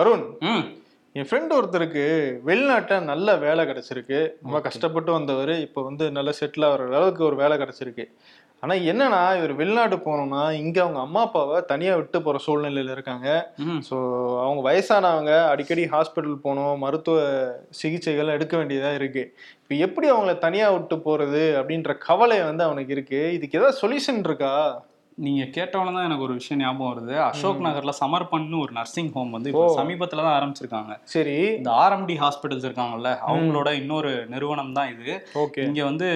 வருண் என் friend ஒருத்தருக்கு வெளிநாட்டில் நல்ல வேலை கிடைச்சிருக்கு. ரொம்ப கஷ்டப்பட்டு வந்தவர். இப்போ வந்து நல்ல செட்டில் ஆகிற அளவுக்கு ஒரு வேலை கிடைச்சிருக்கு. ஆனால் என்னன்னா இவர் வெளிநாடு போனோம்னா இங்கே அவங்க அம்மா அப்பாவை தனியாக விட்டு போகிற சூழ்நிலையில் இருக்காங்க. ஸோ அவங்க வயசானவங்க அடிக்கடி ஹாஸ்பிட்டல் போகணும் மருத்துவ சிகிச்சைகள் எடுக்க வேண்டியதாக இருக்கு. இப்போ எப்படி அவங்கள தனியாக விட்டு போகிறது அப்படின்ற கவலை வந்து அவனுக்கு இருக்கு. இதுக்கு ஏதாவது சொல்யூஷன் இருக்கா? நீங்க கேட்டவன தான் எனக்கு ஒரு விஷயம் ஞாபகம் வருது. அசோக் நகர்ல சமர்பண்னு ஒரு நர்சிங் ஹோம் வந்து இப்போ. சமீபத்துல தான் ஆரம்பிச்சிருக்காங்க. சரி. இந்த ஆர்எம்டி ஹாஸ்பிட்டல்ஸ் இருக்காங்கல்ல அவங்களோட இன்னொரு நிறுவனம் தான் இது. இங்க வந்து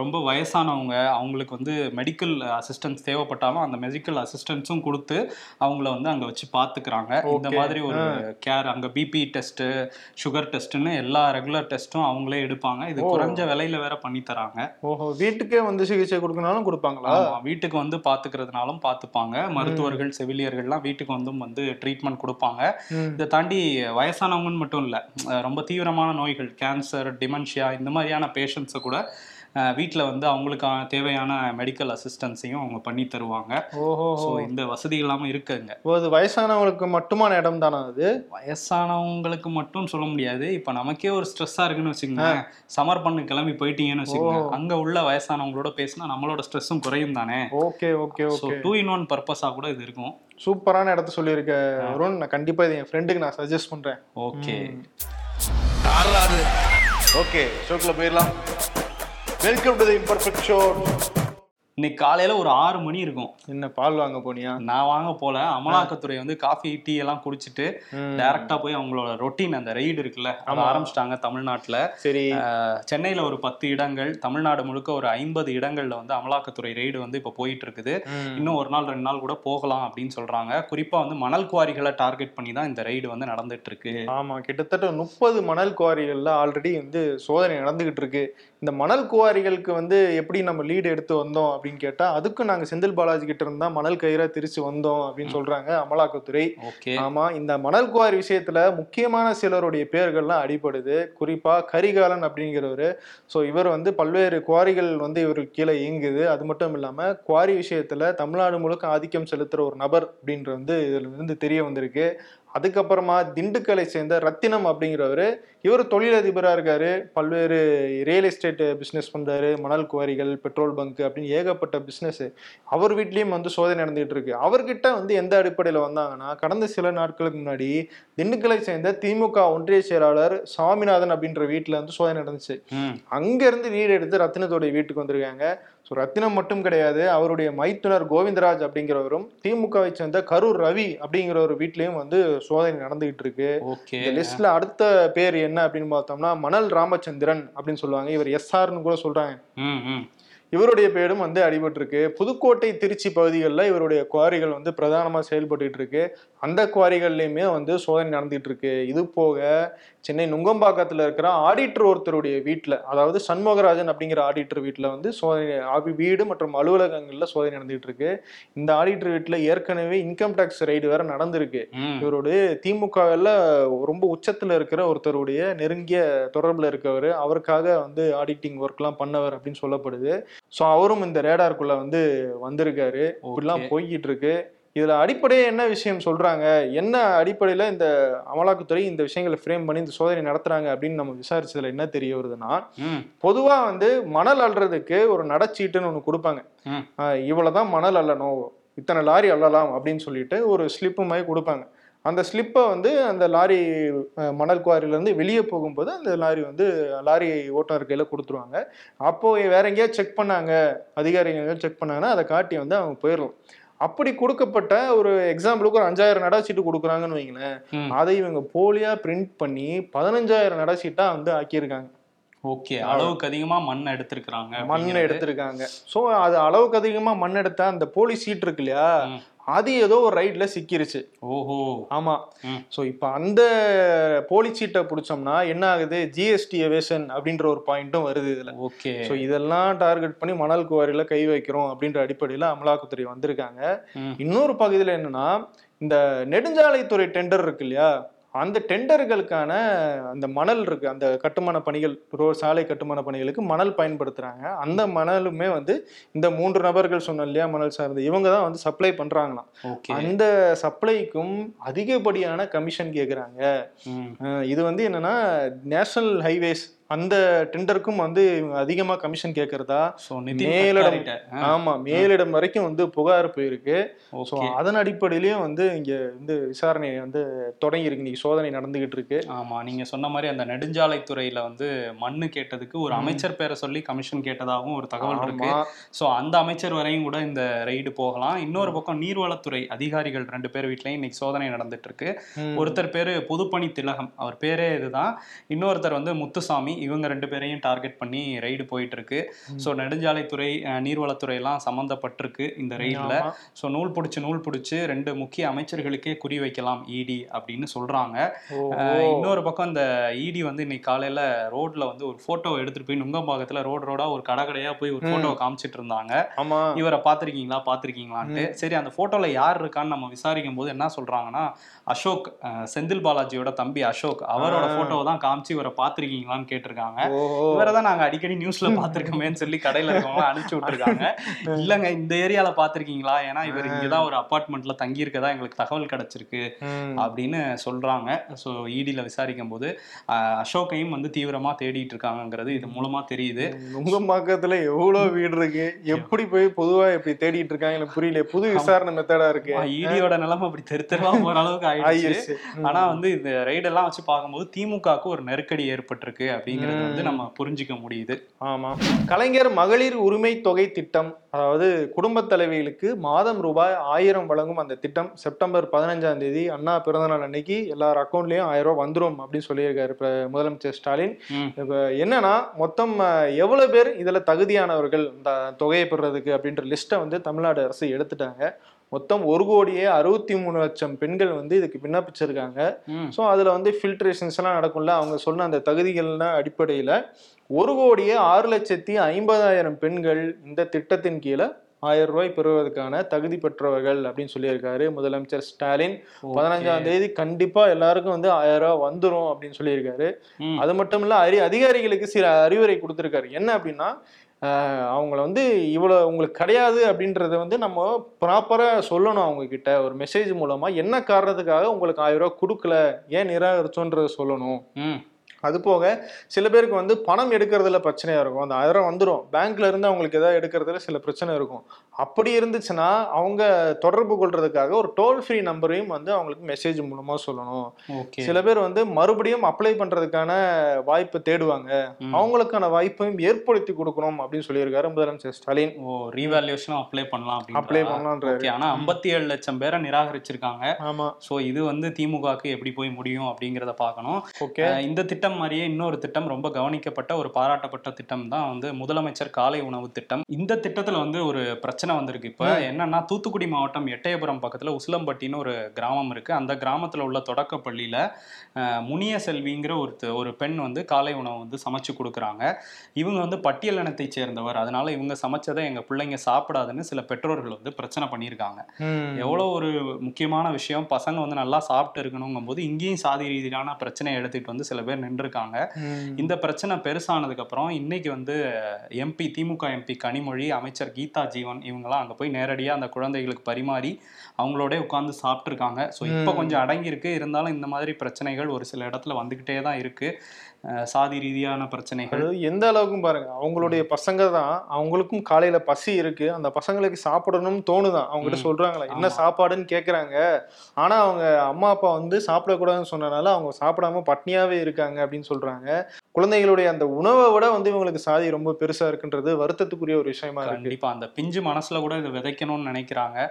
ரொம்ப வயசானவங்க அவங்களுக்கு வந்து மெடிக்கல் அசிஸ்டன்ஸ் தேவைப்பட்டாலும் அந்த மெடிக்கல் அசிஸ்டன்ஸும் கொடுத்து அவங்கள வந்து அங்க வச்சு பாத்துக்கிறாங்க. இந்த. மாதிரி ஒரு கேர் அங்க பிபி டெஸ்ட் சுகர் டெஸ்ட்னு எல்லா ரெகுலர் டெஸ்ட்டும் அவங்களே எடுப்பாங்க. இது. குறைஞ்ச விலையில வேற பண்ணி தராங்க. ஓஹோ வீட்டுக்கே வந்து சிகிச்சை கொடுக்கனாலும் கொடுப்பாங்களா? வீட்டுக்கு வந்து பாத்துக்கிறதுனாலும் பாத்துப்பாங்க மருத்துவர்கள் செவிலியர்கள்லாம் வீட்டுக்கு வந்து வந்து ட்ரீட்மெண்ட் கொடுப்பாங்க. இதை தாண்டி வயசானவங்கன்னு மட்டும் இல்ல ரொம்ப தீவிரமான நோய்கள் கேன்சர் டிமென்ஷியா இந்த மாதிரியான பேஷண்ட்ஸை கூட வீட்டில் வந்து அவங்களுக்கான தேவையான மெடிக்கல் அசிஸ்டன்ஸையும் அவங்க பண்ணி தருவாங்க. ஓஹோ. ஸோ இந்த வசதி எல்லாமே இருக்குங்க. ஓ, அது வயசானவங்களுக்கு மட்டுமான இடம் தானா அது? வயசானவங்களுக்கு மட்டும் சொல்ல முடியாது. இப்போ நமக்கே ஒரு ஸ்ட்ரெஸ்ஸாக இருக்குன்னு வச்சுக்கோங்க. சமர் பண்ணு கிளம்பி போயிட்டீங்கன்னு வச்சுக்கோங்க. அங்கே உள்ள வயசானவங்களோட பேசினா நம்மளோட ஸ்ட்ரெஸ்ஸும் குறையும் தானே? Okay okay so okay. Two in one பர்பஸாக கூட இது இருக்கும். சூப்பரான இடத்த சொல்லியிருக்க அருண். நான் கண்டிப்பா இது என் ஃப்ரெண்டுக்கு நான் சஜஸ்ட் பண்றேன். ஓகே ஓகே ஷோக்குள்ள போயிடலாம். Welcome to the Imperfect Show. இன்னைக்கு காலையில ஒரு ஆறு மணி இருக்கும். என்ன பால் வாங்க போனியா? நான் வாங்க போல. அமலாக்கத்துறை வந்து காஃபி டீ எல்லாம் குடிச்சிட்டு. டைரக்டா போய் அவங்களோட ரொட்டீன் அந்த ரைடு இருக்குல்ல ஆமா. ஆரம்பிச்சிட்டாங்க தமிழ்நாட்டுல. சரி. சென்னையில ஒரு பத்து இடங்கள் தமிழ்நாடு முழுக்க ஒரு ஐம்பது இடங்கள்ல வந்து அமலாக்கத்துறை ரைடு வந்து இப்போ போயிட்டு இருக்குது. இன்னும் ஒரு நாள் ரெண்டு நாள் கூட போகலாம் அப்படின்னு சொல்றாங்க. குறிப்பா வந்து மணல் குவாரிகளை டார்கெட் பண்ணி தான் இந்த ரைடு வந்து நடந்துட்டு இருக்கு. ஆமா கிட்டத்தட்ட முப்பது மணல் குவாரிகள்ல ஆல்ரெடி வந்து சோதனை நடந்துகிட்டு இருக்கு. இந்த மணல் குவாரிகளுக்கு வந்து எப்படி நம்ம லீடு எடுத்து வந்தோம் அப்படின்னு கேட்டா அதுக்கும் நாங்க செந்தில் பாலாஜி கிட்ட இருந்தா மணல் கயிறா திருச்சி வந்தோம் அப்படின்னு சொல்றாங்க அமலாக்கத்துறை. ஆமா இந்த மணல் குவாரி விஷயத்துல முக்கியமான சிலருடைய பேர்கள்லாம் அடிபடுது. குறிப்பா கரிகாலன் அப்படிங்கிறவரு. ஸோ இவர் வந்து பல்வேறு குவாரிகள் வந்து இவருக்கு கீழே இயங்குது. அது மட்டும் இல்லாம குவாரி விஷயத்துல தமிழ்நாடு முழுக்க ஆதிக்கம் செலுத்துற ஒரு நபர் அப்படின்ற வந்து இதுல இருந்து தெரிய வந்திருக்கு. அதுக்கப்புறமா திண்டுக்கலை சேர்ந்த ரத்தினம் அப்படிங்கிறவர் இவர் தொழிலதிபராக இருக்காரு. பல்வேறு ரியல் எஸ்டேட் பிஸ்னஸ் பண்றாரு. மணல் குவாரிகள் பெட்ரோல் பங்க் அப்படின்னு ஏகப்பட்ட பிஸ்னஸ் அவர் வீட்லயும் வந்து சோதனை நடந்துகிட்டு இருக்கு. அவர்கிட்ட வந்து எந்த அடிப்படையில் வந்தாங்கன்னா கடந்த சில நாட்களுக்கு முன்னாடி திண்டுக்கலை சேர்ந்த திமுக ஒன்றிய செயலாளர் சாமிநாதன் அப்படின்ற வீட்டில் வந்து சோதனை நடந்துச்சு. அங்கிருந்து வீடு எடுத்து ரத்தினத்தோடைய வீட்டுக்கு வந்திருக்காங்க. ஸோ ரத்தினம் மட்டும் கிடையாது அவருடைய மைத்துனர் கோவிந்தராஜ் அப்படிங்கிறவரும் திமுகவை சேர்ந்த கரூர் ரவி அப்படிங்கிற ஒரு வீட்லயும் வந்து சோதனை நடந்துகிட்டு இருக்கு. ஓகே. இந்த லிஸ்ட்ல அடுத்த பேர் என்ன அப்படின்னு பார்த்தோம்னா மணல் ராமச்சந்திரன் அப்படின்னு சொல்லுவாங்க. இவர் எஸ்ஆர்னு கூட சொல்றாங்க. இவருடைய பேரும் வந்து அடிபட்டிருக்கு. புதுக்கோட்டை திருச்சி பகுதிகளில் இவருடைய குவாரிகள் வந்து பிரதானமாக செயல்பட்டுட்டு இருக்கு. அந்த குவாரிகள்லையுமே வந்து சோதனை நடந்துகிட்டு இருக்கு. இது போக சென்னை நுங்கம்பாக்கத்தில் இருக்கிற ஆடிட்டர் ஒருத்தருடைய வீட்டில் அதாவது சண்முகராஜன் அப்படிங்கிற ஆடிட்டர் வீட்டில் வந்து சோதனை வீடு மற்றும் அலுவலகங்களில் சோதனை நடந்துகிட்டு இருக்கு. இந்த ஆடிட்டர் வீட்டில் ஏற்கனவே இன்கம் டேக்ஸ் ரைடு வேற நடந்திருக்கு. இவருடைய திமுகவில் ரொம்ப உச்சத்தில் இருக்கிற ஒருத்தருடைய நெருங்கிய தொடர்பில் இருக்கவர் அவருக்காக வந்து ஆடிட்டிங் ஒர்க்லாம் பண்ணவர் அப்படின்னு சொல்லப்படுது. ஸோ அவரும் இந்த ரேடாருக்குள்ள வந்து வந்திருக்காரு. இப்படிலாம் போய்கிட்டு இருக்கு. இதுல அடிப்படையே என்ன விஷயம் சொல்றாங்க? என்ன அடிப்படையில இந்த அமலாக்கத்துறை இந்த விஷயங்களை ஃப்ரேம் பண்ணி இந்த சோதனை நடத்துறாங்க அப்படின்னு நம்ம விசாரிச்சதுல என்ன தெரிய வருதுன்னா ம். பொதுவா வந்து மணல் அள்ளுறதுக்கு ஒரு நடச்சீட்டுன்னு ஒன்று கொடுப்பாங்க. ம். ஆஹ் இவ்வளவுதான் மணல் அள்ளணும். இத்தனை லாரி அள்ளலாம் அப்படின்னு சொல்லிட்டு ஒரு ஸ்லிப்பு மாதிரி கொடுப்பாங்க. அந்த ஸ்லிப்பை வந்து அந்த லாரி மணல் குவாரியிலேருந்து வெளியே போகும்போது அந்த லாரி வந்து லாரி ஓட்டுநர் கையில் கொடுத்துருவாங்க. அப்போ வேற எங்கேயாவது செக் பண்ணாங்க அதிகாரிகள் செக் பண்ணாங்கன்னா அதை காட்டி வந்து அவங்க போயிடலாம். அப்படி கொடுக்கப்பட்ட ஒரு எக்ஸாம்பிளுக்கு ஒரு அஞ்சாயிரம் நட சீட்டு கொடுக்குறாங்கன்னு வைங்களேன். அதை இவங்க போலியா பிரிண்ட் பண்ணி பதினஞ்சாயிரம் நட சீட்டா வந்து ஆக்கியிருக்காங்க. ஓகே அளவுக்கு அதிகமா மண் எடுத்திருக்கிறாங்க மண். எடுத்திருக்காங்க. ஸோ அது அளவுக்கு அதிகமா மண் எடுத்தா அந்த போலி சீட் இருக்கு இல்லையா. அது ஏதோ ஒரு ரைட்ல சிக்கிருச்சு. ஓஹோ. ஆமா. ஸோ இப்போ அந்த போலி சீட்டை பிடிச்சோம்னா என்ன ஆகுது? ஜிஎஸ்டி எவேஷன் அப்படின்ற ஒரு பாயிண்ட்டும் வருது இதுல. ஓகே. ஸோ இதெல்லாம் டார்கெட் பண்ணி மணல் குவாரியில கை வைக்கிறோம் அப்படின்ற அடிப்படையில் அமலாக்கத்துறை வந்திருக்காங்க. இன்னொரு பகுதியில் என்னன்னா இந்த நெடுஞ்சாலைத்துறை டெண்டர் இருக்கு இல்லையா? அந்த டெண்டர்களுக்கான அந்த மணல் இருக்கு அந்த கட்டுமான பணிகள் ரோ சாலை கட்டுமான பணிகளுக்கு மணல் பயன்படுத்துறாங்க. அந்த மணலுமே வந்து இந்த மூன்று நபர்கள் சொன்ன இல்லையா மணல் சார்ந்து இவங்க தான் வந்து சப்ளை பண்றாங்களாம். அந்த சப்ளைக்கும் அதிகப்படியான கமிஷன் கேக்குறாங்க. அஹ் இது வந்து என்னன்னா நேஷனல் ஹைவேஸ் அந்த டெண்டருக்கும் வந்து இவங்க அதிகமா கமிஷன் கேட்கறதா ஸோ மேலிடம் ஆமா மேலிடம் வரைக்கும் வந்து புகார் போயிருக்கு. ஸோ அதன் அடிப்படையிலயும் வந்து இங்க வந்து விசாரணை வந்து தொடங்கி இருக்கு இன்னைக்கு சோதனை நடந்துகிட்டு இருக்கு. ஆமா நீங்க சொன்ன மாதிரி அந்த நெடுஞ்சாலைத்துறையில வந்து மண்ணு கேட்டதுக்கு ஒரு அமைச்சர் பேரை சொல்லி கமிஷன் கேட்டதாகவும் ஒரு தகவல் இருக்கு. ஸோ அந்த அமைச்சர் வரையும் கூட இந்த ரெய்டு போகலாம். இன்னொரு பக்கம் நீர்வளத்துறை அதிகாரிகள் ரெண்டு பேர் வீட்லயும் இன்னைக்கு சோதனை நடந்துட்டு இருக்கு. ஒருத்தர் பேரு புதுப்பணி திலகம். அவர் பேரே இதுதான். இன்னொருத்தர் வந்து முத்துசாமி. இவங்க ரெண்டு பேரையும் டார்கெட் பண்ணி ரெய்டு போயிட்டு இருக்கு ஸோ நெடுஞ்சாலைத்துறை அஹ், நீர்வளத்துறை எல்லாம் சம்பந்தப்பட்டிருக்கு இந்த ரெய்டில். ஸோ நூல் பிடிச்சி நூல் பிடிச்சி ரெண்டு முக்கிய அமைச்சர்களுக்கே குறி வைக்கலாம் இடி அப்படின்னு சொல்றாங்க. இன்னொரு பக்கம் இந்த இடி வந்து இன்னைக்கு காலையில ரோட்ல வந்து ஒரு போட்டோ எடுத்துட்டு போய் நுங்கம்பாக்கத்துல ரோடு ரோடா ஒரு கடை கடையா போய் ஒரு போட்டோ காமிச்சிட்டு இருந்தாங்க. இவரை பார்த்திருக்கீங்களா? பார்த்திருக்கீங்களான்ட்டு. சரி அந்த போட்டோல யார் இருக்கான்னு நம்ம விசாரிக்கும் போது என்ன சொல்றாங்கன்னா அசோக் செந்தில் பாலாஜியோட தம்பி அசோக் அவரோட போட்டோவை தான் காமிச்சு இவரை பார்த்திருக்கீங்களான்னு கேட்டிருக்காங்க. ஓஹோ இவரை தான் நாங்க அடிக்கடி நியூஸ்ல பார்த்திருக்கோமேன்னு சொல்லி கடையில இருக்கவங்க அனுப்பிச்சு விட்டுருக்காங்க. இல்லங்க இந்த ஏரியால பார்த்திருக்கீங்களா? ஏன்னா இவர் இங்கதான் ஒரு அபார்ட்மெண்ட்ல தங்கி இருக்கதா எங்களுக்கு தகவல் கிடைச்சிருக்கு. அப்படின்னு சொல்றாங்க. ஸோ இடியில் விசாரிக்கும் போது அசோக்கையும் வந்து தீவிரமா தேடிட்டு இருக்காங்கங்கிறது இது மூலமா தெரியுது. நுங்கம்பாக்கத்துல எவ்வளவு வீடு இருக்கு? எப்படி போய் பொதுவா இப்படி தேடிட்டு இருக்காங்க எனக்கு புரியல. புது விசாரணை மெத்தடா இருக்கு. இடியோட நிலைமை அப்படி தெரு தெருவா போற அளவுக்கு ஆயிடுச்சு. ஆனா வந்து இந்த ரெய்டெல்லாம் வச்சு பார்க்கும்போது திமுகவுக்கு ஒரு நெருக்கடி ஏற்பட்டிருக்கு அப்படிங்கிறது வந்து நம்ம புரிஞ்சுக்க முடியுது. ஆமா. கலைஞர் மகளிர் உரிமை தொகை திட்டம் அதாவது குடும்பத் தலைவிகளுக்கு மாதம் ரூபாய் ஆயிரம் வழங்கும் அந்த திட்டம் செப்டம்பர் பதினஞ்சாம் தேதி அண்ணா பிறந்தநாள் அன்னைக்கு எல்லார் அக்கௌண்ட்லயும் ஆயிரம் ரூபாய் வந்துரும் அப்படின்னு சொல்லியிருக்காரு இப்ப முதலமைச்சர் ஸ்டாலின். இப்ப என்னன்னா மொத்தம் எவ்வளவு பேர் இதுல தகுதியானவர்கள் இந்த தொகையை பெறுறதுக்கு அப்படின்ற லிஸ்ட்டை வந்து தமிழ்நாடு அரசு எடுத்துட்டாங்க. மொத்தம் ஒரு கோடியே அறுபத்தி மூணு லட்சம் பெண்கள் வந்து இதுக்கு விண்ணப்பிச்சிருக்காங்க. ஸோ அதில் வந்து ஃபில்ட்ரேஷன்ஸ் எல்லாம் நடக்கும்ல. அவங்க சொன்ன அந்த தகுதிகள்னா அடிப்படையில் ஒரு கோடியே ஆறு லட்சத்தி ஐம்பதாயிரம் பெண்கள் இந்த திட்டத்தின் கீழே ஆயிரம் ரூபாய் பெறுவதற்கான தகுதி பெற்றவர்கள் அப்படின்னு சொல்லியிருக்காரு முதலமைச்சர் ஸ்டாலின். பதினஞ்சாம் தேதி கண்டிப்பா எல்லாருக்கும் வந்து ஆயிரம் ரூபாய் வந்துரும் அப்படின்னு சொல்லியிருக்காரு. அது மட்டும் இல்ல அறி அதிகாரிகளுக்கு சில அறிவுரை கொடுத்திருக்காரு. என்ன அப்படின்னா அவங்கள வந்து இவ்வளோ உங்களுக்கு கிடையாது அப்படின்றத வந்து நம்ம ப்ராப்பராக சொல்லணும் அவங்கக்கிட்ட ஒரு மெசேஜ் மூலமாக என்ன காரணத்துக்காக உங்களுக்கு ஆயிரம் ரூபா கொடுக்கல? ஏன் நிராகரிச்சோன்றத சொல்லணும். ம். அது போக சில பேருக்கு வந்து பணம் எடுக்கிறதுல பிரச்சனையா இருக்கும். அந்த ஆயிரம் வந்துடும் பேங்க்ல இருந்து அவங்களுக்கு ஏதாவது எடுக்கிறதுல சில பிரச்சனை இருக்கும். அப்படி இருந்துச்சுன்னா அவங்க தொடர்பு கொள்றதுக்காக ஒரு டோல் ஃப்ரீ நம்பரையும் வந்து அவங்களுக்கு மெசேஜ் மூலமா சொல்லணும். சில பேர் வந்து மறுபடியும் அப்ளை பண்றதுக்கான வாய்ப்பை தேடுவாங்க. அவங்களுக்கான வாய்ப்பையும் ஏற்படுத்தி கொடுக்கணும் அப்படின்னு சொல்லியிருக்காரு முதலமைச்சர் ஸ்டாலின். ஓ ரீவேல்யூஷனும் அப்ளை பண்ணலாம் அப்ளை பண்ணலான்றாரு. ஓகே ஆனா ஐம்பத்தி ஏழு லட்சம் பேரை நிராகரிச்சிருக்காங்க. ஆமா. ஸோ இது வந்து திமுகவுக்கு எப்படி போய் முடியும் அப்படிங்கிறத பார்க்கணும். ஓகே இந்த திட்டம் மாதிரியே இன்னொரு திட்டம் ரொம்ப கவனிக்கப்பட்ட ஒரு பாராட்டப்பட்ட திட்டம் தான் வந்து முதலமைச்சர் காலை உணவு திட்டம். இந்த திட்டத்துல வந்து ஒரு பிரச்சனை வந்திருக்கு இப்போ. என்னன்னா தூத்துக்குடி மாவட்டம் எட்டயபுரம் பக்கத்துல உசிலம்பட்டின்னு ஒரு கிராமம் இருக்கு. அந்த கிராமத்துல உள்ள தொடக்க பள்ளியில முனிய செல்விங்கிற ஒரு ஒரு பெண் வந்து காலை உணவு வந்து சமைச்சு கொடுக்குறாங்க. இவங்க வந்து பட்டியல் இனத்தை சேர்ந்தவர். அதனால இவங்க சமைச்சதை எங்க பிள்ளைங்க சாப்பிடாதுன்னு சில பெற்றோர்கள் வந்து பிரச்சனை பண்ணியிருக்காங்க. ம். எவ்வளோ ஒரு முக்கியமான விஷயம். பசங்க வந்து நல்லா சாப்பிட்டு இருக்கணுங்கும் போது இங்கேயும் சாதி ரீதியிலான பிரச்சனையை எடுத்துட்டு வந்து சில பேர் நின்றுருக்காங்க ம். இந்த பிரச்சனை பெருசானதுக்கு அப்புறம் இன்னைக்கு வந்து எம்பி திமுக எம்பி கனிமொழி அமைச்சர் கீதா ஜீவன் இவங்கெல்லாம் அங்க போய் நேரடியா அந்த குழந்தைகளுக்கு பரிமாறி அவங்களோட உட்காந்து சாப்பிட்ருக்காங்க ஸோ இப்போ. கொஞ்சம் அடங்கியிருக்கு இருந்தாலும் இந்த மாதிரி பிரச்சனைகள் ஒரு சில இடத்துல வந்துகிட்டே தான் இருக்கு அஹ் சாதி ரீதியான பிரச்சனைகள். எந்த அளவுக்கும் பாருங்க அவங்களுடைய பசங்க தான் அவங்களுக்கும் காலையில பசி இருக்கு அந்த பசங்களுக்கு சாப்பிடணும்னு தோணுதான் அவங்க கிட்ட. சொல்றாங்களா என்ன. சாப்பாடுன்னு கேக்குறாங்க? ஆனா அவங்க அம்மா அப்பா வந்து சாப்பிடக்கூடாதுன்னு சொன்னனால அவங்க சாப்பிடாம பட்னியாவே இருக்காங்க அப்படின்னு சொல்றாங்க. குழந்தைகளுடைய அந்த உணவை விட வந்து இவங்களுக்கு சாதி ரொம்ப பெருசா இருக்குன்றது வருத்தத்துக்குரிய ஒரு விஷயமா இருக்கு. கண்டிப்பா. அந்த பிஞ்சு மனசுல கூட இதை விதைக்கணும்னு நினைக்கிறாங்க.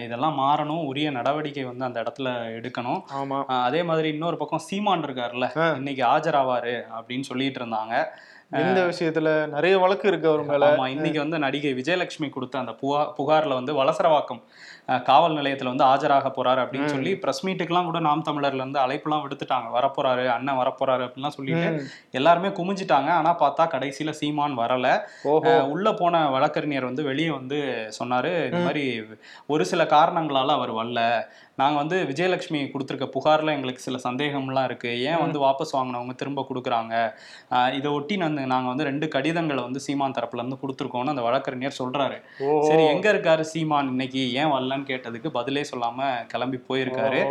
இதெல்லாம் மாறணும். உரிய நடவடிக்கை வந்து அந்த இடத்துல எடுக்கணும். ஆமா. அதே மாதிரி இன்னொரு பக்கம் சீமான் இருக்காருல்ல. இன்னைக்கு ஆஜராவாரு அப்படின்னு சொல்லிட்டு இருந்தாங்க. இந்த விஷயத்துல நிறைய வழக்கு இருக்கு அவர் மேல. ஆமா. இன்னைக்கு வந்து நடிகை விஜயலட்சுமி கொடுத்த அந்த புகார் புகார்ல வந்து வலசரவாக்கம் காவல் நிலையத்துல வந்து ஆஜராக போறாரு அப்படின்னு. சொல்லி பிரஸ் மீட்டுக்கெல்லாம் கூட நாம் தமிழர்ல இருந்து அழைப்புலாம் விடுத்துட்டாங்க. வரப்போறாரு அண்ணன் வரப்போறாரு அப்படின்லாம் சொல்லிட்டு. எல்லாருமே குமிஞ்சிட்டாங்க. ஆனா பார்த்தா கடைசியில சீமான் வரல. உள்ள போன வழக்கறிஞர் வந்து வெளியே வந்து சொன்னாரு இந்த மாதிரி ஒரு சில காரணங்களால அவர் வரல. நாங்க வந்து விஜயலட்சுமி கொடுத்துருக்க புகார்ல எங்களுக்கு சில சந்தேகம்லாம் இருக்கு. ஏன் வந்து வாபஸ் வாங்கினவங்க திரும்ப கொடுக்குறாங்க? இதை ஒட்டி நாங்க நாங்க வந்து ரெண்டு கடிதங்களை வந்து சீமான் தரப்புல இருந்து கொடுத்துருக்கோம்னு அந்த வழக்கறிஞர் சொல்றாரு. ஓஹோ. சரி எங்க இருக்காரு சீமான் இன்னைக்கு? ஏன் வரலன்னு கேட்டதுக்கு பதிலே சொல்லாம கிளம்பி போயிருக்காரு.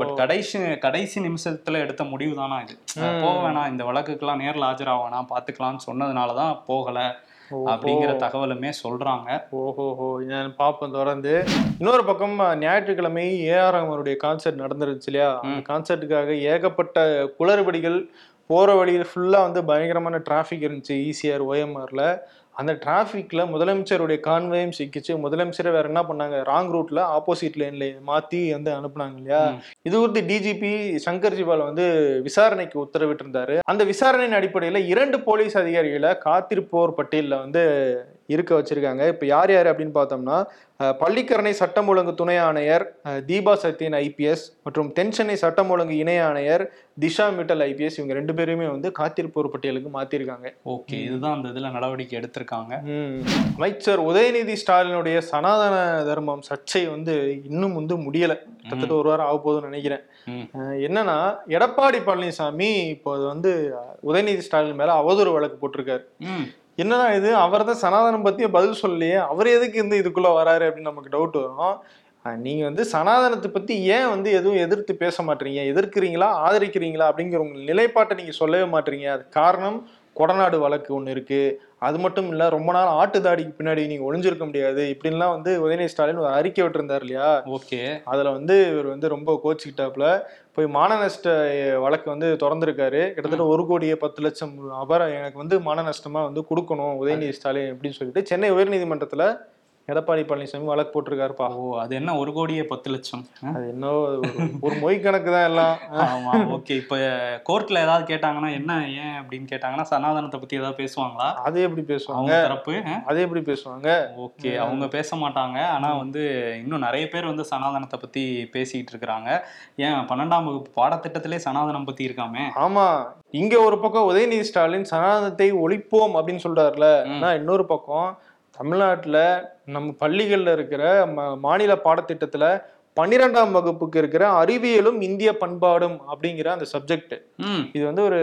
பட் கடைசி கடைசி நிமிஷத்துல எடுத்த முடிவு தானா இது. போக வேணாம் இந்த வழக்குக்கெல்லாம் நேர்ல ஆஜராக வேணாம் பாத்துக்கலாம்னு சொன்னதுனாலதான் போகல. ஓஹோ. அப்படிங்கிற தகவலுமே சொல்றாங்க. ஓஹோஹோ. நான் பார்ப்போம் தொடர்ந்து. இன்னொரு பக்கம் ஞாயிற்றுக்கிழமை ஏஆர் அவருடைய கான்சர்ட் நடந்துருச்சு இல்லையா? அந்த கான்சர்ட்டுக்காக ஏகப்பட்ட குளறுபடிகள் போற வழியில் ஃபுல்லா வந்து பயங்கரமான டிராஃபிக் இருந்துச்சு ஈசிஆர் ஓஎம்ஆர்ல அந்த டிராஃபிக்ல முதலமைச்சருடைய கான்வேயும் சிக்கிச்சு. முதலமைச்சரை வேற என்ன பண்ணாங்க? ராங் ரூட்ல ஆப்போசிட் லேன்ல மாத்தி வந்து அனுப்புனாங்க இல்லையா. இது குறித்து டிஜிபி சங்கர் ஜிவால் வந்து விசாரணைக்கு உத்தரவிட்டிருந்தாரு. அந்த விசாரணையின் அடிப்படையில இரண்டு போலீஸ் அதிகாரிகளை காத்திருப்போர் பட்டியலில் வந்து இருக்க வச்சிருக்காங்க. இப்போ யார் யார் அப்படின்னு பார்த்தோம்னா பள்ளிக்கரணை சட்டம் ஒழுங்கு துணை ஆணையர் தீபா சத்யன் ஐபிஎஸ் மற்றும் தென்சென்னை சட்டம் ஒழுங்கு இணை ஆணையர் திஷா மிட்டல் ஐபிஎஸ் இவங்க ரெண்டு பேருமே வந்து காத்திருப்போர் பட்டியலுக்கு மாத்திருக்காங்க. ஓகே இதுதான் அந்த இதுல நடவடிக்கை எடுத்திருக்காங்க. ம். அமைச்சர் உதயநிதி ஸ்டாலினுடைய சனாதன தர்மம் சர்ச்சை வந்து இன்னும் வந்து முடியல. கிட்டத்தட்ட ஒரு வாரம் ஆக போகுதுன்னு நினைக்கிறேன் என்னன்னா எடப்பாடி பழனிசாமி இப்போ அது வந்து உதயநிதி ஸ்டாலின் மேல அவதூறு வழக்கு போட்டிருக்காரு. என்னடா இது? அவர் தான் சனாதனம் பத்தி பதில் சொல்லலையே. அவர் எதுக்கு இருந்து இதுக்குள்ள வராரு அப்படின்னு நமக்கு டவுட் வரும். நீங்க வந்து சனாதனத்தை பத்தி ஏன் வந்து எதுவும் எதிர்த்து பேச மாட்டீங்க? எதிர்க்கிறீங்களா? ஆதரிக்கிறீங்களா? அப்படிங்கிற உங்க நிலைப்பாட்டை நீங்க சொல்லவே மாட்டீங்க. அது காரணம் கொடநாடு வழக்கு ஒன்று இருக்கு. அது மட்டும் இல்ல ரொம்ப நாள் ஆட்டு தாடிக்கு பின்னாடி நீங்க ஒளிஞ்சிருக்க முடியாது. இப்படின்லாம் வந்து உதயநிதி ஸ்டாலின் ஒரு அறிக்கை விட்டிருந்தார் இல்லையா? ஓகே. அதுல வந்து இவர் வந்து ரொம்ப கோச்சிக்கிட்டாப்புல. போய் மான நஷ்ட வழக்கு வந்து திறந்திருக்காரு. கிட்டத்தட்ட ஒரு கோடியே பத்து லட்சம் அபரம் எனக்கு வந்து மான நஷ்டமா வந்து கொடுக்கணும் உதயநிதி ஸ்டாலின் அப்படின்னு சொல்லிட்டு சென்னை உயர்நீதிமன்றத்துல எடப்பாடி பழனிசாமி வழக்கு போட்டிருக்காருப்பா. ஓ அது என்ன ஒரு கோடியே பத்து லட்சம்? அது என்ன ஒரு- மொய் கணக்கு தான் எல்லாம். ஆமா ஓகே. இப்ப கோர்ட்ல ஏதாவது கேட்டாங்கன்னா என்ன ஏன் அப்படின்னு கேட்டாங்கன்னா சனாதனத்தை பத்தி ஏதாவது பேசுவாங்களா? அது எப்படி பேசுவாங்க? தரப்பு? அது எப்படி பேசுவாங்க? ஓகே அவங்க பேச மாட்டாங்க. ஆனா வந்து இன்னும் நிறைய பேர் வந்து சனாதனத்தை பத்தி பேசிக்கிட்டு இருக்கிறாங்க. ஏன் பன்னெண்டாம் வகுப்பு பாடத்திட்டத்திலே சனாதனம் பத்தி இருக்காமே. ஆமா. இங்க ஒரு பக்கம் உதயநிதி ஸ்டாலின் சனாதனத்தை ஒழிப்போம் அப்படின்னு சொல்றாருல. ஆனா இன்னொரு பக்கம் தமிழ்நாட்டுல நம்ம பள்ளிகள்ல இருக்கிற மாநில பாடத்திட்டத்துல பன்னிரெண்டாம் வகுப்புக்கு இருக்கிற அறிவியலும் இந்திய பண்பாடும் அப்படிங்கிற அந்த சப்ஜெக்ட் இது வந்து ஒரு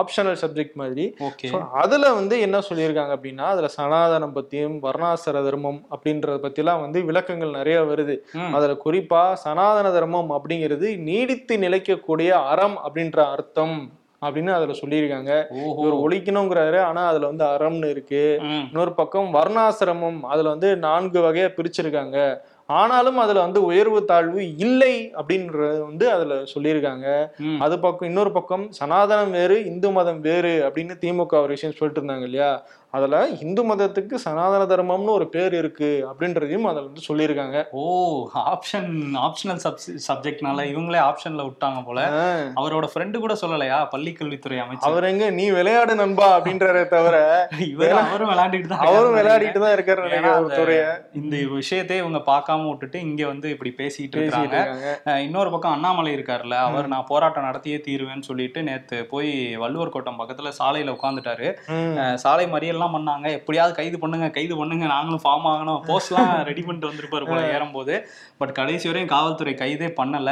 ஆப்ஷனல் சப்ஜெக்ட் மாதிரி. அதுல வந்து என்ன சொல்லியிருக்காங்க அப்படின்னா அதுல சனாதனம் பத்தியும் வர்ணாசிர தர்மம் அப்படின்றத பத்திலாம் வந்து விளக்கங்கள் நிறைய வருது. அதுல குறிப்பா சனாதன தர்மம் அப்படிங்கிறது நீடித்து நிலைக்கக்கூடிய அறம் அப்படின்ற அர்த்தம். அப்படின்னு அதுல சொல்லியிருக்காங்க. இவர் ஒழிக்கணுங்கிறாரு ஆனா அதுல வந்து அறம்னு இருக்கு. இன்னொரு பக்கம் வர்ணாசிரமம் அதுல வந்து நான்கு வகையா பிரிச்சிருக்காங்க. ஆனாலும் அதுல வந்து உயர்வு தாழ்வு இல்லை அப்படின்றது வந்து அதுல சொல்லியிருக்காங்க. அது பக்கம் இன்னொரு பக்கம் சனாதனம் வேறு இந்து மதம் வேறு அப்படின்னு திமுக ஒரு விஷயம் சொல்லிட்டு இருந்தாங்க இல்லையா? அதுல இந்து மதத்துக்கு சனாதன தர்மம்னு ஒரு பேர் இருக்கு அப்படின்றதையும் அதுல வந்து சொல்லியிருக்காங்க. ஓ ஆப்ஷன் ஆப்ஷனல் சப்ஜெக்ட்னால இவங்களே ஆப்ஷன்ல விட்டாங்க போல. அவரோட ஃப்ரெண்டு கூட சொல்லலையா? பள்ளிக்கல்வித்துறை அமைச்சர்? அவர் எங்க நீ விளையாடு நண்பா அப்படின்றத தவிர இவர் அவரும் விளையாண்டுட்டு தான் அவரும் விளையாடிட்டு தான் இருக்காரு இந்த விஷயத்தை இவங்க பார்க்காம விட்டுட்டு இங்க வந்து இப்படி பேசிட்டு இருக்காங்க. இன்னொரு பக்கம் அண்ணாமலை இருக்காருல்ல அவர் நான் போராட்டம் நடத்தியே தீருவேன்னு சொல்லிட்டு நேத்து போய் வள்ளுவர் கோட்டம் பக்கத்துல சாலையில உட்காந்துட்டாரு ம். அஹ் மறியல்லாம் பண்ணாங்க. எப்படியாவது கைது பண்ணுங்க கைது பண்ணுங்க நாங்களும் ஃபார்ம் ஆகணும். போஸ்ட்லாம் ரெடி பண்ணிட்டு வந்திருப்பாரு போல ஏறும்போது. பட் கடைசி வரையும் காவல்துறை கைதே பண்ணல.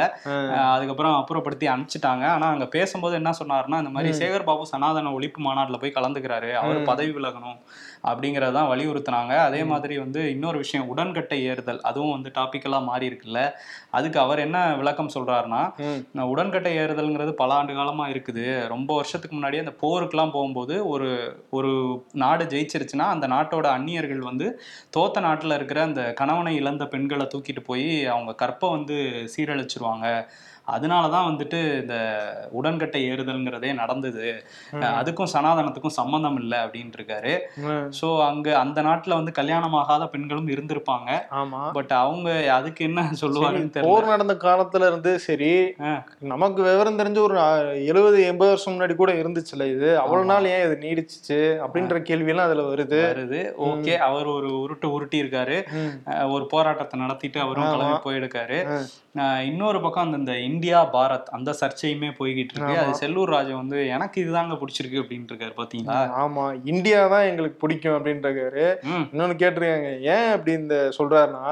அதுக்கப்புறம் அப்புறப்படுத்தி அனுப்பிச்சிட்டாங்க. ஆனா அங்க பேசும்போது என்ன சொன்னாருன்னா இந்த மாதிரி சேகர் பாபு சனாதன ஒழிப்பு மாநாட்டுல போய் கலந்துக்கிறாரு. அவர் பதவி விலகணும். அப்படிங்கறதான் வலியுறுத்தினாங்க. அதே மாதிரி வந்து இன்னொரு விஷயம் உடன்கட்டை ஏறுதல். அதுவும் வந்து டாபிக்கலா மாறி இருக்குல்ல. அதுக்கு அவர் என்ன விளக்கம் சொல்றாருன்னா உடன்கட்டை ஏறுதல்ங்கிறது பல ஆண்டு காலமா இருக்குது. ரொம்ப வருஷத்துக்கு முன்னாடி அந்த போருக்குலாம் போகும்போது ஒரு ஒரு நாடு ஜெயிச்சிருச்சுன்னா அந்த நாட்டோட அந்நியர்கள் வந்து தோத்த நாட்டுல இருக்கிற அந்த கணவனை இழந்த பெண்களை தூக்கிட்டு போய் அவங்க கற்பை வந்து சீரழிச்சிருவாங்க. அதனாலதான் வந்துட்டு இந்த உடன்கட்டை ஏறுதல்ங்கிறதே நடந்தது. அதுக்கும் சனாதனத்துக்கும் சம்பந்தம் இல்லை அப்படின்ட்டு இருக்காரு சோ அங்க அந்த நாட்டுல வந்து கல்யாணமாகாத பெண்களும் இருந்திருப்பாங்க. பட் அவங்க அதுக்கு என்ன சொல்லுவாங்கன்னு தெரியல. போர் நடந்த காலத்துல இருந்து சரி. நமக்கு விவரம் தெரிஞ்ச ஒரு எழுபது எண்பது வருஷம் முன்னாடி கூட இருந்துச்சுல இது. அவ்வளவு நாள் ஏன் இது நீடிச்சுச்சு அப்படின்ற கேள்வி எல்லாம் அதுல வருது. வருது. ஓகே அவர் ஒரு உருட்டு உருட்டி இருக்காரு ஒரு போராட்டத்தை நடத்திட்டு அவரும். கிளம்பி போயிருக்காரு. இன்னொரு பக்கம் அந்த இந்த இந்தியா பாரத் அந்த சர்ச்சையுமே போய்கிட்டு இருக்கு. அது செல்லூர் ராஜு வந்து எனக்கு இதுதாங்க பிடிச்சிருக்கு அப்படின்ட்டு இருக்காரு பாத்தீங்களா? ஆமா. இந்தியா தான் எங்களுக்கு பிடிக்கும் அப்படின்றாரு இன்னொன்னு கேட்டிருக்காங்க ஏன் அப்படி இந்த சொல்றாருன்னா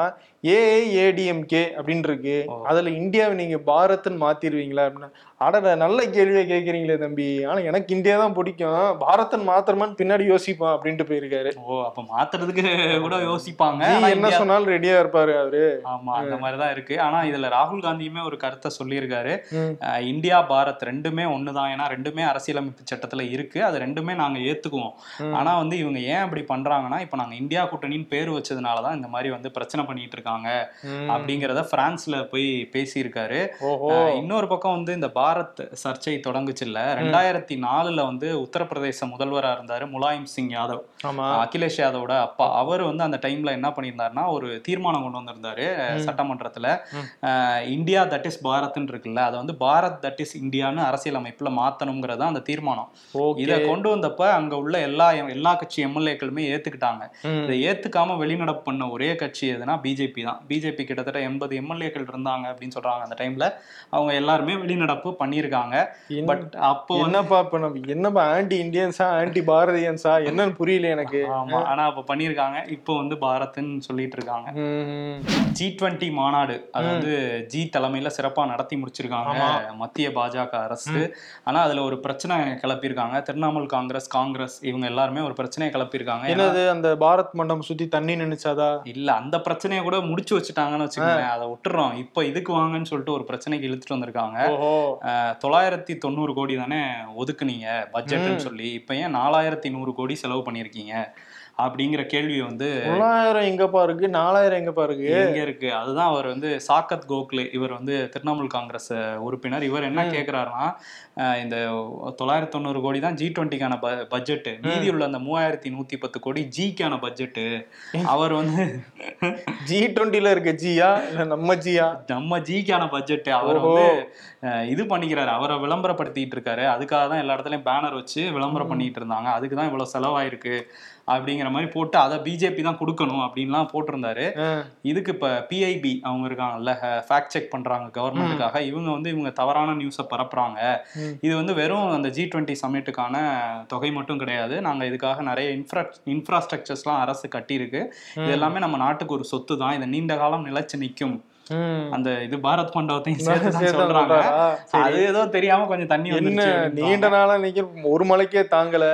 ஏஐஏடிஎம்கே அப்படின்னு இருக்கு. அதுல இந்தியாவை நீங்க பாரத்னு மாத்திருவீங்களா? அப்படின்னா அடட நல்ல கேள்வியை கேட்குறீங்களே தம்பி. ஆனா எனக்கு இந்தியா தான் பிடிக்கும். பாரதன் மாத்திரமான்னு பின்னாடி யோசிப்பான் அப்படின்ட்டு போயிருக்காரு. ஓ அப்ப மாத்துறதுக்கு கூட யோசிப்பாங்க. என்ன சொன்னாலும் ரெடியா இருப்பாரு அவரு. ஆமா அந்த மாதிரிதான் இருக்கு. ஆனா இதுல ராகுல் காந்தியுமே ஒரு கருத்தை சொல்லியிருக்காரு. இந்தியா பாரத் ரெண்டுமே ஒண்ணுதான். ஏன்னா ரெண்டுமே அரசியலமைப்பு சட்டத்துல இருக்கு. அது ரெண்டுமே நாங்க ஏத்துக்குவோம். ம். ஆனா வந்து இவங்க ஏன் அப்படி பண்றாங்கன்னா இப்ப நாங்க இந்தியா கூட்டணின்னு பேர் வச்சதுனாலதான் இந்த மாதிரி வந்து பிரச்சனை பண்ணிட்டு இருக்காங்க. அப்படிங்கறத பிரான்ஸ்ல போய் பேசியிருக்காரு. இன்னொரு பக்கம் வந்து இந்த பாரத் சர்ச்சை தொடங்குச்சு இல்ல ரெண்டாயிரத்தி நாலுல வந்து உத்தரப்பிரதேச முதல்வரா இருந்தாரு முலாயம் சிங் யாதவ். அகிலேஷ் யாதவோட அப்பா. அவர் வந்து அந்த டைம்ல என்ன பண்ணியிருந்தாருன்னா ஒரு தீர்மானம் கொண்டு வந்திருந்தாரு. சட்டமன்றத்துல. இந்தியா தட் இஸ் பாரத்னு இருக்குல்ல அதை வந்து பாரத் தட் இஸ் இந்தியான்னு அரசியல் அமைப்புல மாத்தணுங்கிறது அந்த தீர்மானம். இதை கொண்டு வந்தப்ப அங்க உள்ள எல்லா எல்லா கட்சி எம்எல்ஏக்களுமே ஏத்துக்கிட்டாங்க. இதை ஏத்துக்காம வெளிநடப்பு பண்ண ஒரே கட்சி எதுனா பிஜேபி தான். பிஜேபி கிட்டத்தட்ட எண்பது எம்எல்ஏக்கள் இருந்தாங்க அப்படின்னு சொல்றாங்க அந்த டைம்ல. அவங்க எல்லாருமே வெளிநடப்பு பண்ணியிருக்காங்க பட் அப்போ என்னப்பா இப்ப நம்ம என்னப்பா ஆன்டி இந்தியன்ஸா ஆன்டி பாரதியன்ஸா என்னன்னு புரியல எனக்கு. ஆமா ஆனா அப்ப பண்ணியிருக்காங்க இப்போ வந்து பாரத்ன்னு சொல்லிட்டு இருக்காங்க. ஜி டுவெண்ட்டி மாநாடு அது வந்து ஜி தலைமையில சிறப்பா நடத்தி முடிச்சிருக்காங்க. மத்திய பாஜக அரசு. ஆனா அதுல ஒரு பிரச்சனை கிளப்பியிருக்காங்க. திரிணாமுல் காங்கிரஸ் காங்கிரஸ் இவங்க எல்லாருமே ஒரு பிரச்சனையை கிளப்பியிருக்காங்க. என்னது அந்த பாரத் மண்டபம் சுத்தி தண்ணி நினைச்சாதா இல்ல அந்த பிரச்சனையை கூட முடிச்சு வச்சுட்டாங்கன்னு வச்சுக்கோங்களேன். அதை விட்டுறோம். இப்போ இதுக்கு வாங்கன்னு சொல்லிட்டு ஒரு பிரச்சனைக்கு இழுத்துட்டு வந்திருக்காங்க. தொள்ளாயிரத்தி தொண்ணூறு கோடி தானே ஒதுக்குனீங்க பட்ஜெட்னு சொல்லி. இப்போ ஏன் நாலாயிரத்தி நூறு கோடி செலவு பண்ணியிருக்கீங்க? அப்படிங்கிற கேள்வி வந்து தொள்ளாயிரம் எங்கப்பா இருக்கு நாலாயிரம் எங்கப்பா இருக்கு எங்க இருக்கு? அதுதான் அவர் வந்து சாக்கத் கோக்லே இவர் வந்து திரிணாமுல் காங்கிரஸ் உறுப்பினர். இவர் என்ன கேக்குறாருன்னா அஹ், இந்த தொள்ளாயிரத்தி தொண்ணூறு கோடி தான் ஜி டுவெண்ட்டிக்கான பட்ஜெட் மீதி உள்ள அந்த மூவாயிரத்தி நூத்தி பத்து கோடி ஜிக்கான பட்ஜெட் அவர் வந்து ஜி டுவெண்ட்டில இருக்க ஜியா? இல்ல நம்ம ஜியா? நம்ம ஜிக்கான பட்ஜெட் அவர். வந்து இது பண்ணிக்கிறாரு. அவரை விளம்பரப்படுத்திட்டு இருக்காரு. அதுக்காக தான் எல்லா இடத்துலயும் பேனர் வச்சு விளம்பரம் பண்ணிட்டு இருந்தாங்க. அதுக்கு தான் இவ்வளவு செலவாயிருக்கு. அப்படிங்கிற மாதிரி போட்டு அதை பிஜேபி தான் கொடுக்கணும் அப்படின்லாம் போட்டிருந்தாரு. இதுக்கு இப்ப பிஐபி அவங்க இருக்காங்கல்ல ஃபேக்ட் செக் பண்றாங்க கவர்மெண்ட்டுக்காக இவங்க வந்து இவங்க தவறான நியூஸை பரப்புறாங்க. இது வந்து வெறும் அந்த ஜி டுவெண்ட்டி சமிட்டுக்கான தொகை மட்டும் கிடையாது. நாங்க இதுக்காக நிறைய இன்ஃப்ரா இன்ஃப்ராஸ்ட்ரக்சர்ஸ்லாம் அரசு கட்டியிருக்கு. இது எல்லாமே நம்ம நாட்டுக்கு ஒரு சொத்து தான் இது நீண்ட காலம் நிலைச்சு நிற்கும். அந்த இது பாரத் மண்டபத்தையும் சேர்த்து சொல்றாங்க. அது ஏதோ தெரியாம கொஞ்சம் தண்ணி என்ன. நீண்ட நாளா நிக்க ஒரு மலைக்கே தாங்கல.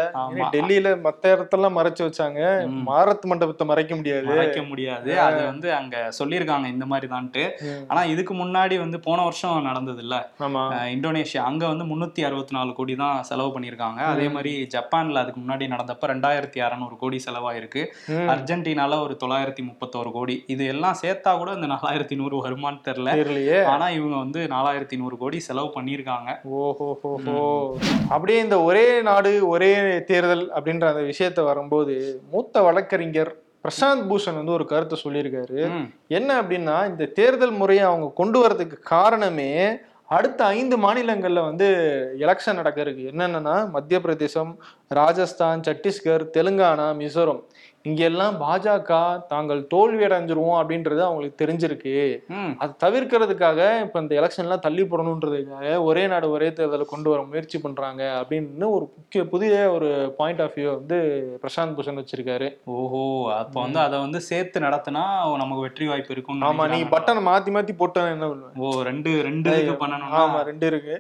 டெல்லியில மத்த இடத்தெல்லாம் மறைச்சு வச்சாங்க. பாரத் மண்டபத்தை மறைக்க முடியாது. மறைக்க முடியாது. அது வந்து அங்க சொல்லியிருக்காங்க இந்த மாதிரி தான்ட்டு. ஆனா இதுக்கு முன்னாடி வந்து போன வருஷம் நடந்தது இல்ல இந்தோனேஷியா. அங்க வந்து முன்னூத்தி அறுபத்தி நாலு கோடி தான் செலவு பண்ணியிருக்காங்க. அதே மாதிரி ஜப்பான்ல அதுக்கு முன்னாடி நடந்தப்ப ரெண்டாயிரத்தி அறநூறு கோடி செலவாயிருக்கு. அர்ஜென்டினால ஒரு தொள்ளாயிரத்தி முப்பத்தோரு கோடி. இது எல்லாம் சேர்த்தா கூட இந்த நாலாயிரத்தி நூறு வருமான்னு தெரியல. தெரியலையே. ஆனா இவங்க வந்து நாலாயிரத்தி நூறு கோடி செலவு பண்ணியிருக்காங்க. ஓஹோ ஹோ அப்படியே இந்த ஒரே நாடு ஒரே தேர்தல் அப்படின்ற அந்த விஷயத்த வரும்போது மூத்த வழக்கறிஞர் பிரசாந்த் பூஷன் வந்து ஒரு கருத்தை சொல்லியிருக்காரு. என்ன அப்படின்னா இந்த தேர்தல் முறையை அவங்க கொண்டு வரதுக்கு காரணமே அடுத்த ஐந்து மாநிலங்கள்ல வந்து எலெக்ஷன் நடக்க இருக்கு என்னென்னன்னா மத்திய பிரதேசம் ராஜஸ்தான் சத்தீஸ்கர் தெலுங்கானா மிசோரம். இங்கெல்லாம் பாஜக தாங்கள் தோல்வி அடைஞ்சிருவோம் அப்படின்றது அவங்களுக்கு தெரிஞ்சிருக்கு. அதை தவிர்க்கிறதுக்காக இப்ப இந்த எலெக்ஷன்லாம் தள்ளி போடணுன்றதுக்காக ஒரே நாடு ஒரே தேர்தலை கொண்டு வர முயற்சி பண்றாங்க அப்படின்னு ஒரு முக்கிய புதிய ஒரு பாயிண்ட் ஆஃப் வியூ வந்து பிரசாந்த் பூஷன் வச்சிருக்காரு. ஓஹோ அப்ப வந்து அதை வந்து சேர்த்து நடத்தினா நமக்கு வெற்றி வாய்ப்பு இருக்கும் ஆமா நீ பட்டனை மாத்தி மாத்தி போட்டா என்ன ஓ ரெண்டு ரெண்டு இது பண்ணணும்னா? ஆமா ரெண்டு இருக்கு.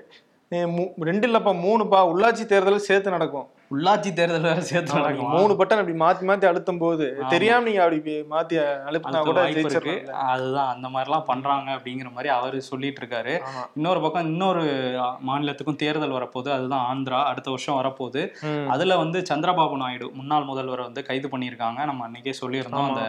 ரெண்டு இல்லப்பா மூணுப்பா. உள்ளாட்சி தேர்தல் சேர்த்து நடக்கும். உள்ளாட்சி தேர்தல் வேற சேர்த்து நடக்குமா? மூணு பட்டன் அப்படி மாத்தி மாத்தி அழுத்தும் போது. தெரியாம நீங்க அப்படி மாத்தி அழுத்தினா கூட இருக்கு. அதுதான் அந்த மாதிரிலாம் பண்றாங்க அப்படிங்கிற மாதிரி அவரு சொல்லிட்டு இருக்காரு. இன்னொரு பக்கம் இன்னொரு மாநிலத்துக்கும் தேர்தல் வரப்போகுது. அதுதான் ஆந்திரா அடுத்த வருஷம் வரப்போகுது. அதுல வந்து சந்திரபாபு நாயுடு முன்னாள் முதல்வர் வந்து கைது பண்ணியிருக்காங்க. நம்ம அன்னைக்கே சொல்லியிருந்தோம். அந்த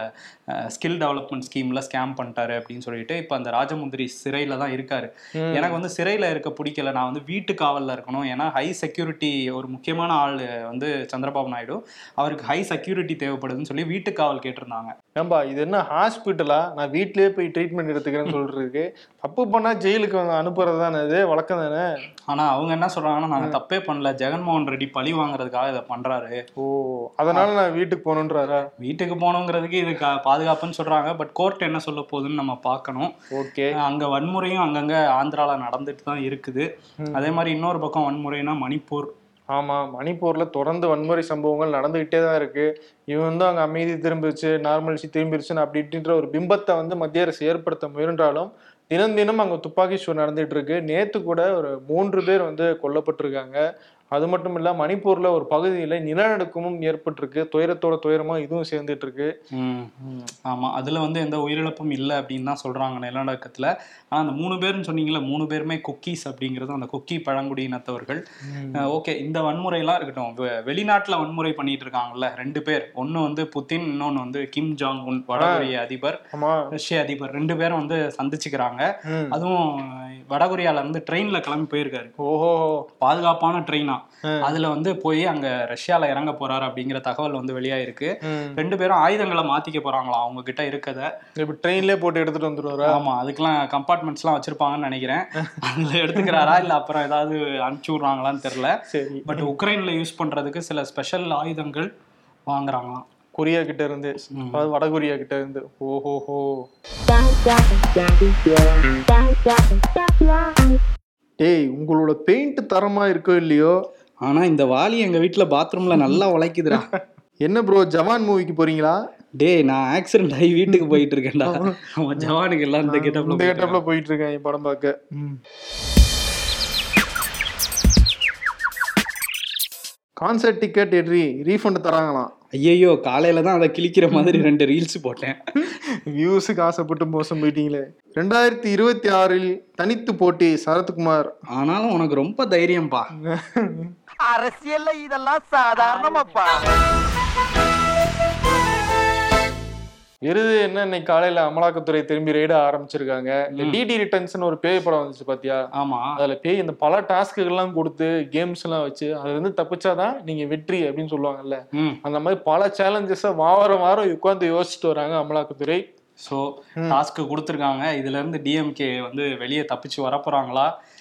ஸ்கில் டெவலப்மெண்ட் ஸ்கீம்ல ஸ்கேம் பண்ணிட்டாரு அப்படின்னு சொல்லிட்டு இப்போ அந்த ராஜமுந்திரி சிறையில தான் இருக்காரு. எனக்கு வந்து சிறையில இருக்க பிடிக்கல. நான் வந்து வீட்டு காவல்ல இருக்கணும். ஏன்னா ஹை செக்யூரிட்டி ஒரு முக்கியமான ஆள் வந்து சந்திரபாபு நாயுடு அவருக்கு ஹை செக்யூரிட்டி தேவைப்படுதுன்னு சொல்லி வீட்டு காவல் கேட்டிருந்தாங்க. ஏம்பா இது என்ன ஹாஸ்பிட்டலா நான் வீட்லயே போய் ட்ரீட்மெண்ட் எடுத்துக்கிறேன்னு சொல்றதுக்கு. தப்பு பண்ணா ஜெயிலுக்கு அனுப்புறது தானே இது? வழக்கம் தானே? ஆனா அவங்க என்ன சொல்றாங்கன்னா நாங்க தப்பே பண்ணல. ஜெகன்மோகன் ரெட்டி பழி வாங்குறதுக்காக இதை பண்றாரு. ஓ அதனால நான் வீட்டுக்கு போகணுன்றாரா? வீட்டுக்கு போகணுங்கிறதுக்கு இது பாதுகாப்புன்னு சொல்றாங்க. பட் கோர்ட் என்ன சொல்ல போகுதுன்னு நம்ம பார்க்கணும். ஓகே. அங்க வன்முறையும் அங்கங்க ஆந்திரால நடந்துட்டு தான் இருக்குது. அதே மாதிரி இன்னொரு பக்கம் வன்முறைனா மணிப்பூர். ஆமாம் மணிப்பூரில் தொடர்ந்து வன்முறை சம்பவங்கள் நடந்துக்கிட்டே தான் இருக்குது இவன் வந்து அங்கே அமைதி திரும்பிச்சு நார்மல்சி திரும்பிடுச்சுன்னு அப்படி இப்படின்ற ஒரு பிம்பத்தை வந்து மத்திய அரசு ஏற்படுத்த முயன்றாலும் தினம் தினம் அங்கே துப்பாக்கி சூடு நடந்துட்டு இருக்கு. நேற்று கூட ஒரு மூன்று பேர் வந்து கொல்லப்பட்டிருக்காங்க. அது மட்டும் இல்ல மணிப்பூர்ல ஒரு பகுதியில நிலநடுக்கமும் ஏற்பட்டிருக்கு. துயரத்தோட துயரமா இதுவும் சேர்ந்துட்டு இருக்கு. ஆமா. அதுல வந்து எந்த உயிரிழப்பும் இல்லை அப்படின்னு தான் சொல்றாங்க நிலநடுக்கத்துல. ஆனா அந்த மூணு பேர்னு சொன்னீங்கல்ல மூணு பேருமே குக்கீஸ் அப்படிங்கிறது அந்த குக்கி பழங்குடியினத்தவர்கள். ஓகே இந்த வன்முறையெல்லாம் இருக்கட்டும். வெ- வெளிநாட்டுல வன்முறை பண்ணிட்டு இருக்காங்கல்ல ரெண்டு பேர். ஒன்னு வந்து புத்தின் இன்னொன்னு வந்து கிம் ஜாங் உன் வடகொரிய அதிபர் ரஷ்ய அதிபர். ரெண்டு பேரும் வந்து சந்திச்சுக்கிறாங்க. அதுவும் வடகொரியால இருந்து ட்ரெயின்ல கிளம்பி போயிருக்காரு. ஓஹோ. பாதுகாப்பான ட்ரெயினா ம். அதுல வந்து போய் அங்க ரஷ்யால இறங்க போறாரு அப்படிங்கிற தகவல் வந்து வெளியாயிருக்கு. ரெண்டு பேரும் ஆயுதங்களை மாத்திக்க போறாங்களாம் அவங்க கிட்ட இருக்கத. இப்ப ட்ரெயின்லயே போட்டு எடுத்துட்டு வந்துருவாரா? ஆமா அதுக்கெல்லாம் கம்பார்ட்மெண்ட்ஸ்லாம் வச்சிருப்பாங்கன்னு நினைக்கிறேன். அதுல எடுத்துக்கிறாரா இல்ல அப்புறம் ஏதாவது அனுப்பிச்சு விடுறாங்களான்னு தெரியல. சரி. பட் உக்ரைன்ல யூஸ் பண்றதுக்கு சில ஸ்பெஷல் ஆயுதங்கள் வாங்குறாங்களாம். கொரியா கிட்ட இருந்து. அதாவது வட கொரியா கிட்ட இருந்து. ஓஹோஹோ. டேய் உங்களோட பெயிண்ட் தரமா இருக்கோ இல்லையோ? ஆனா இந்த வாலி எங்க வீட்ல பாத்ரூம்ல நல்லா உழைக்குதுடா. என்ன ப்ரோ ஜவான் மூவிக்கு போறீங்களா? டேய் நான் ஆக்சிடென்ட் ஆகி வீட்டுக்கு போயிட்டு இருக்கேன்டா. அவன் ஜவானுக்கு எல்லாம் இந்த இந்த கெட்டப்ல கெட்டப்ல போயிட்டு இருக்கேன் என் படம் பார்க்க. கான்சர்ட் டிக்கெட் எட்ரி ரீஃபண்ட் தராங்களாம். ஐயையோ காலையில தான் அதை கிழிக்கிற மாதிரி ரெண்டு ரீல்ஸ் போட்டேன். வியூஸுக்கு ஆசைப்பட்டு மோசம் போயிட்டீங்களே. ரெண்டாயிரத்தி இருபத்தி ஆறில் தனித்து போட்டி சரத்குமார். ஆனாலும் உனக்கு ரொம்ப தைரியம்பா அரசியல்ல இதெல்லாம் சாதாரணமாப்பா. விருது என்ன இன்னைக்கு காலையில அமலாக்கத்துறை திரும்பி ரெய்ட ஆரம்பிச்சிருக்காங்க. இந்த. டிடி ரிட்டர்ன்ஸ்னு ஒரு பேய் படம் வந்துச்சு பாத்தியா? ஆமா. அதுல பேய் இந்த பல டாஸ்க்குகள் எல்லாம் கொடுத்து கேம்ஸ் எல்லாம் வச்சு அதுல இருந்து தப்பிச்சாதான் நீங்க வெற்றி அப்படின்னு சொல்லுவாங்கல்ல. அந்த மாதிரி பல சேலஞ்சஸ வாரம் வாரம் உட்காந்து யோசிச்சுட்டு வராங்க அமலாக்கத்துறை. ஸோ டாஸ்க் கொடுத்துருக்காங்க. இதுல இருந்து டிஎம்கே வந்து வெளியே தப்பிச்சு வர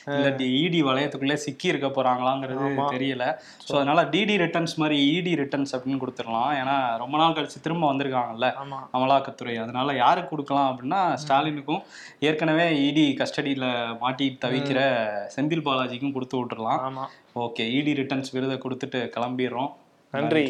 போறாங்களா இல்ல இடி வளையத்துக்குள்ளே சிக்கி இருக்க போறாங்களாங்கிறது ஆமா. தெரியல. ஸோ அதனால டிடி ரிட்டர்ன்ஸ் மாதிரி இடி ரிட்டர்ன்ஸ் அப்படின்னு கொடுத்துடலாம். ஏன்னா ரொம்ப நாள் கழிச்சு திரும்ப வந்திருக்காங்கல்ல அமலாக்கத்துறை. அதனால யாருக்கு கொடுக்கலாம் அப்படின்னா ஸ்டாலினுக்கும் ஏற்கனவே இடி கஸ்டடியில மாட்டி தவிக்கிற செந்தில் பாலாஜிக்கும் கொடுத்து விட்டுறலாம் ஓகே இடி ரிட்டர்ன்ஸ் விருதை கொடுத்துட்டு கிளம்பிடுறோம். நன்றி.